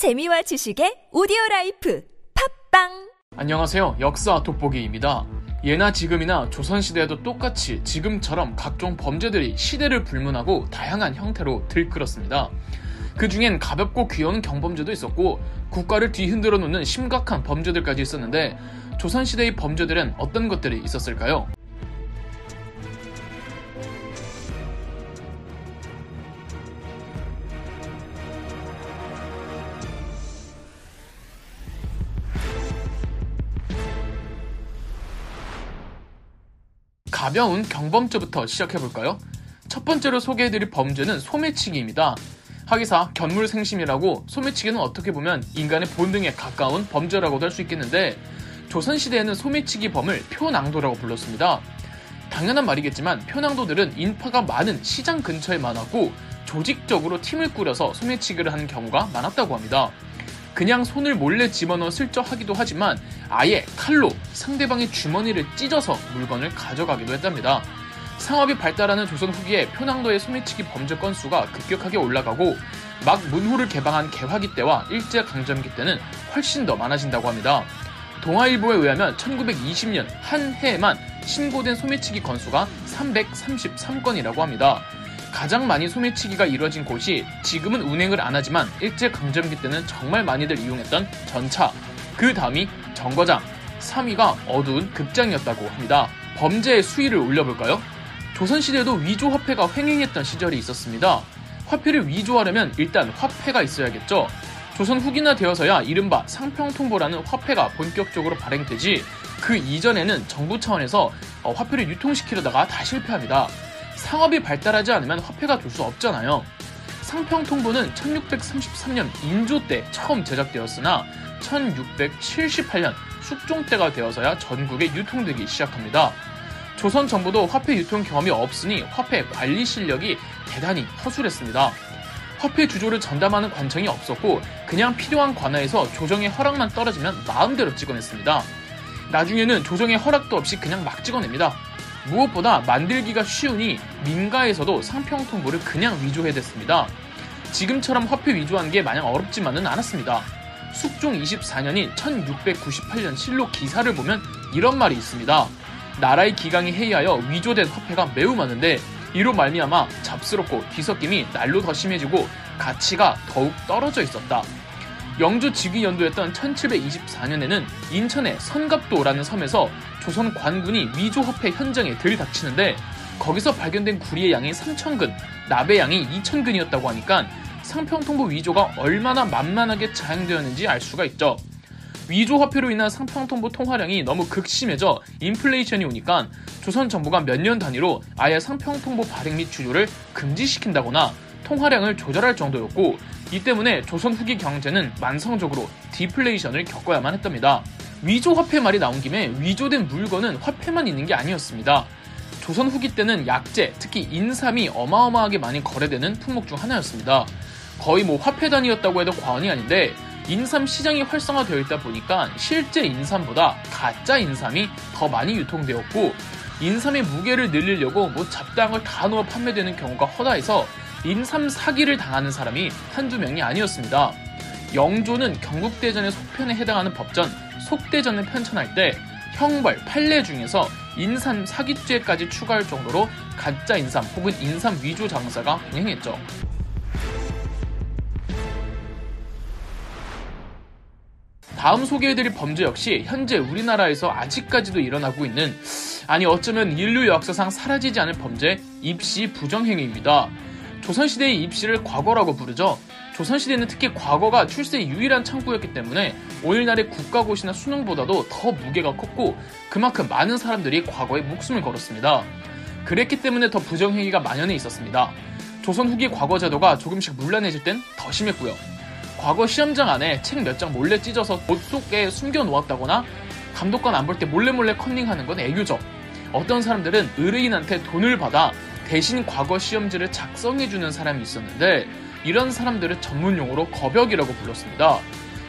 재미와 지식의 오디오 life 팟빵 안녕하세요. 역사 돋보기입니다. 예나 지금이나 조선시대에도 똑같이 지금처럼 각종 범죄들이 시대를 불문하고 다양한 형태로 들끓었습니다. 그 중엔 가볍고 귀여운 경범죄도 있었고 국가를 뒤흔들어 놓는 심각한 범죄들까지 있었는데 조선시대의 범죄들은 어떤 것들이 있었을까요? 가벼운 경범죄부터 시작해볼까요? 첫 번째로 소개해드릴 범죄는 소매치기입니다. 하기사 견물생심이라고 소매치기는 어떻게 보면 인간의 본능에 가까운 범죄라고도 할 수 있겠는데 조선시대에는 소매치기 범을 표낭도라고 불렀습니다. 당연한 말이겠지만 표낭도들은 인파가 많은 시장 근처에 많았고 조직적으로 팀을 꾸려서 소매치기를 하는 경우가 많았다고 합니다. 그냥 손을 몰래 집어넣어 슬쩍 하기도 하지만 아예 칼로 상대방의 주머니를 찢어서 물건을 가져가기도 했답니다. 상업이 발달하는 조선 후기에 표낭도의 소매치기 범죄 건수가 급격하게 올라가고 막 문호를 개방한 개화기 때와 일제강점기 때는 훨씬 더 많아진다고 합니다. 동아일보에 의하면 1920년 한 해에만 신고된 소매치기 건수가 333건이라고 합니다. 가장 많이 소매치기가 이루어진 곳이 지금은 운행을 안 하지만 일제강점기 때는 정말 많이들 이용했던 전차, 그 다음이 정거장, 3위가 어두운 급장이었다고 합니다. 범죄의 수위를 올려볼까요? 조선시대에도 위조화폐가 횡행했던 시절이 있었습니다. 화폐를 위조하려면 일단 화폐가 있어야겠죠. 조선 후기나 되어서야 이른바 상평통보라는 화폐가 본격적으로 발행되지 그 이전에는 정부 차원에서 어, 화폐를 유통시키려다가 다 실패합니다. 상업이 발달하지 않으면 화폐가 될 수 없잖아요. 상평통보는 1633년 인조 때 처음 제작되었으나 1678년 숙종 때가 되어서야 전국에 유통되기 시작합니다. 조선 정부도 화폐 유통 경험이 없으니 화폐 관리 실력이 대단히 허술했습니다. 화폐 주조를 전담하는 관청이 없었고 그냥 필요한 관아에서 조정의 허락만 떨어지면 마음대로 찍어냈습니다. 나중에는 조정의 허락도 없이 그냥 막 찍어냅니다. 무엇보다 만들기가 쉬우니 민가에서도 상평통보를 그냥 위조해댔습니다. 지금처럼 화폐 위조한 게 마냥 어렵지만은 않았습니다. 숙종 24년인 1698년 실록 기사를 보면 이런 말이 있습니다. 나라의 기강이 해이하여 위조된 화폐가 매우 많은데 이로 말미암아 잡스럽고 뒤섞임이 날로 더 심해지고 가치가 더욱 떨어져 있었다. 영주 즉위 연도였던 1724년에는 인천의 선갑도라는 섬에서 조선 관군이 위조 화폐 현장에 들이닥치는데 거기서 발견된 구리의 양이 3천근, 납의 양이 2천근이었다고 하니까 상평통보 위조가 얼마나 만만하게 자행되었는지 알 수가 있죠. 위조 화폐로 인한 상평통보 통화량이 너무 극심해져 인플레이션이 오니까 조선 정부가 몇 년 단위로 아예 상평통보 발행 및 주조를 금지시킨다거나 통화량을 조절할 정도였고 이 때문에 조선 후기 경제는 만성적으로 디플레이션을 겪어야만 했답니다. 위조 화폐 말이 나온 김에 위조된 물건은 화폐만 있는 게 아니었습니다. 조선 후기 때는 약재, 특히 인삼이 어마어마하게 많이 거래되는 품목 중 하나였습니다. 거의 뭐 화폐 단위였다고 해도 과언이 아닌데 인삼 시장이 활성화되어 있다 보니까 실제 인삼보다 가짜 인삼이 더 많이 유통되었고 인삼의 무게를 늘리려고 뭐 잡다한 다 넣어 판매되는 경우가 허다해서 인삼 사기를 당하는 사람이 한두 명이 아니었습니다. 영조는 경국대전의 속편에 해당하는 법전 속대전을 편찬할 때 형벌, 판례 중에서 인삼 사기죄까지 추가할 정도로 가짜 인삼 혹은 인삼 위조 장사가 흥행했죠. 다음 소개해드릴 범죄 역시 현재 우리나라에서 아직까지도 일어나고 있는 아니 어쩌면 인류 역사상 사라지지 않을 범죄 입시 부정행위입니다. 조선시대의 입시를 과거라고 부르죠. 조선시대는 특히 과거가 출세의 유일한 창구였기 때문에 오늘날의 국가고시나 수능보다도 더 무게가 컸고 그만큼 많은 사람들이 과거에 목숨을 걸었습니다. 그랬기 때문에 더 부정행위가 만연해 있었습니다. 조선 후기 과거 제도가 조금씩 문란해질 땐 더 심했고요. 과거 시험장 안에 책 몇 장 몰래 찢어서 옷 속에 숨겨 놓았다거나 감독관 안 볼 때 몰래 몰래 컨닝하는 건 애교죠. 어떤 사람들은 의뢰인한테 돈을 받아 대신 과거 시험지를 작성해주는 사람이 있었는데 이런 사람들을 전문용어로 거벽이라고 불렀습니다.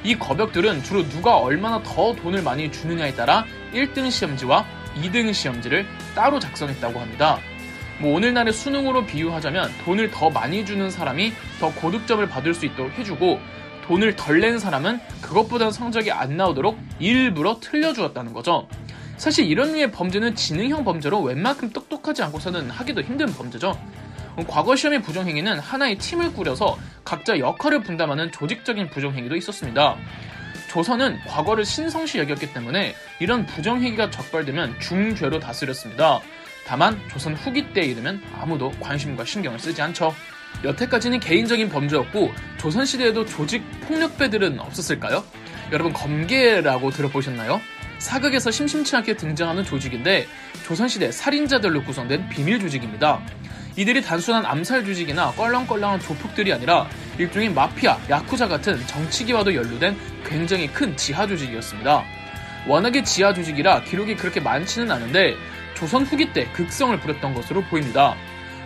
이 거벽들은 주로 누가 얼마나 더 돈을 많이 주느냐에 따라 1등 시험지와 2등 시험지를 따로 작성했다고 합니다. 뭐 오늘날의 수능으로 비유하자면 돈을 더 많이 주는 사람이 더 고득점을 받을 수 있도록 해주고 돈을 덜 낸 사람은 그것보다 성적이 안 나오도록 일부러 틀려주었다는 거죠. 사실 이런 류의 범죄는 지능형 범죄로 웬만큼 똑똑하지 않고서는 하기도 힘든 범죄죠. 과거 시험의 부정행위는 하나의 팀을 꾸려서 각자 역할을 분담하는 조직적인 부정행위도 있었습니다. 조선은 과거를 신성시 여겼기 때문에 이런 부정행위가 적발되면 중죄로 다스렸습니다. 다만 조선 후기 때에 이르면 아무도 관심과 신경을 쓰지 않죠. 여태까지는 개인적인 범죄였고 조선시대에도 조직 폭력배들은 없었을까요? 여러분 검계라고 들어보셨나요? 사극에서 심심치 않게 등장하는 조직인데 조선시대 살인자들로 구성된 비밀 조직입니다. 이들이 단순한 암살 조직이나 껄렁껄렁한 조폭들이 아니라 일종의 마피아, 야쿠자 같은 정치기와도 연루된 굉장히 큰 지하 조직이었습니다. 워낙에 지하 조직이라 기록이 그렇게 많지는 않은데 조선 후기 때 극성을 부렸던 것으로 보입니다.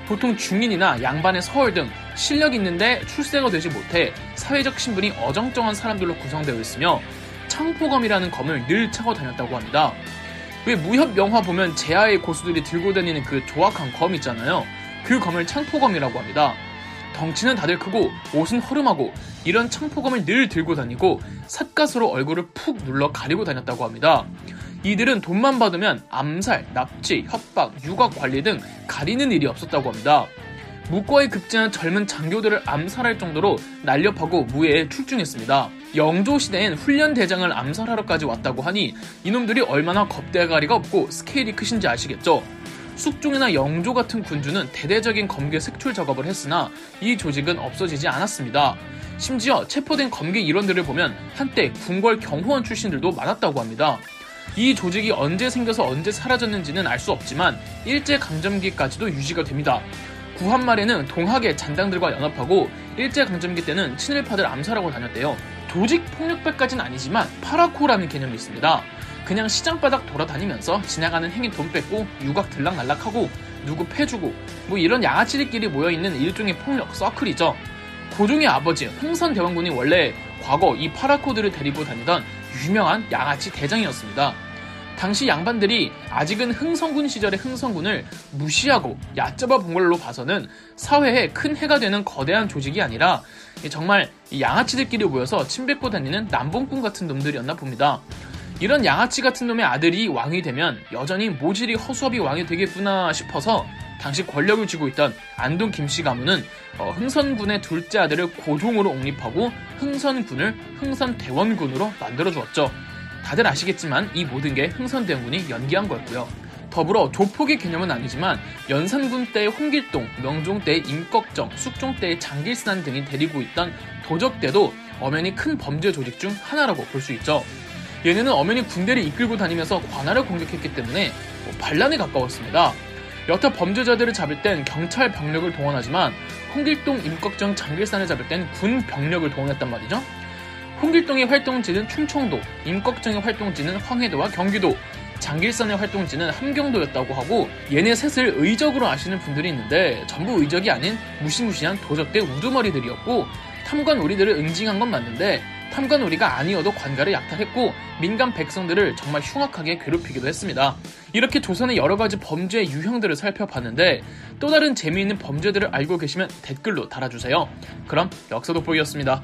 보통 중인이나 양반의 서울 등 실력 있는데 출세가 되지 못해 사회적 신분이 어정쩡한 사람들로 구성되어 있으며 창포검이라는 검을 늘 차고 다녔다고 합니다. 왜 무협 영화 보면 제아의 고수들이 들고 다니는 그 조악한 검 있잖아요. 그 검을 창포검이라고 합니다. 덩치는 다들 크고 옷은 허름하고 이런 창포검을 늘 들고 다니고 삿갓으로 얼굴을 푹 눌러 가리고 다녔다고 합니다. 이들은 돈만 받으면 암살, 납치, 협박, 육아 관리 등 가리는 일이 없었다고 합니다. 무과에 급제한 젊은 장교들을 암살할 정도로 날렵하고 무예에 출중했습니다. 영조 시대엔 훈련 대장을 암살하러까지 왔다고 하니 이놈들이 얼마나 겁대가리가 없고 스케일이 크신지 아시겠죠? 숙종이나 영조 같은 군주는 대대적인 검계 색출 작업을 했으나 이 조직은 없어지지 않았습니다. 심지어 체포된 검계 일원들을 보면 한때 궁궐 경호원 출신들도 많았다고 합니다. 이 조직이 언제 생겨서 언제 사라졌는지는 알 수 없지만 일제강점기까지도 유지가 됩니다. 구한 말에는 동학의 잔당들과 연합하고 일제강점기 때는 친일파들 암살하고 다녔대요. 조직 폭력배까지는 아니지만 파라코라는 개념이 있습니다. 그냥 시장바닥 돌아다니면서 지나가는 행인 돈 뺏고 유각 들락날락하고 누구 패주고 뭐 이런 양아치들끼리 모여있는 일종의 폭력 서클이죠. 고종의 아버지 흥선 대왕군이 원래 과거 이 파라코들을 데리고 다니던 유명한 양아치 대장이었습니다. 당시 양반들이 아직은 흥성군 시절의 흥성군을 무시하고 얕잡아 본 걸로 봐서는 사회에 큰 해가 되는 거대한 조직이 아니라 정말 양아치들끼리 모여서 침 뱉고 다니는 남봉꾼 같은 놈들이었나 봅니다. 이런 양아치 같은 놈의 아들이 왕이 되면 여전히 모질이 허수아비 왕이 되겠구나 싶어서 당시 권력을 쥐고 있던 안동 김씨 가문은 어, 흥선군의 둘째 아들을 고종으로 옹립하고 흥선군을 흥선대원군으로 만들어 주었죠. 다들 아시겠지만 이 모든 게 흥선대원군이 연기한 거였고요. 더불어 조폭의 개념은 아니지만 연산군 때의 홍길동, 명종 때의 임꺽정, 숙종 때의 장길산 등이 데리고 있던 도적 때도 엄연히 큰 범죄 조직 중 하나라고 볼 수 있죠. 얘네는 엄연히 군대를 이끌고 다니면서 관할을 공격했기 때문에 뭐 반란에 가까웠습니다. 여타 범죄자들을 잡을 땐 경찰 병력을 동원하지만 홍길동, 임꺽정, 장길산을 잡을 땐 군 병력을 동원했단 말이죠. 홍길동의 활동지는 충청도, 임꺽정의 활동지는 황해도와 경기도, 장길산의 활동지는 함경도였다고 하고 얘네 셋을 의적으로 아시는 분들이 있는데 전부 의적이 아닌 무시무시한 도적대 우두머리들이었고 탐관 우리들을 응징한 건 맞는데 탐관 우리가 아니어도 관가를 약탈했고 민간 백성들을 정말 흉악하게 괴롭히기도 했습니다. 이렇게 조선의 여러 가지 범죄 유형들을 살펴봤는데 또 다른 재미있는 범죄들을 알고 계시면 댓글로 달아주세요. 그럼 역사 돋보기였습니다.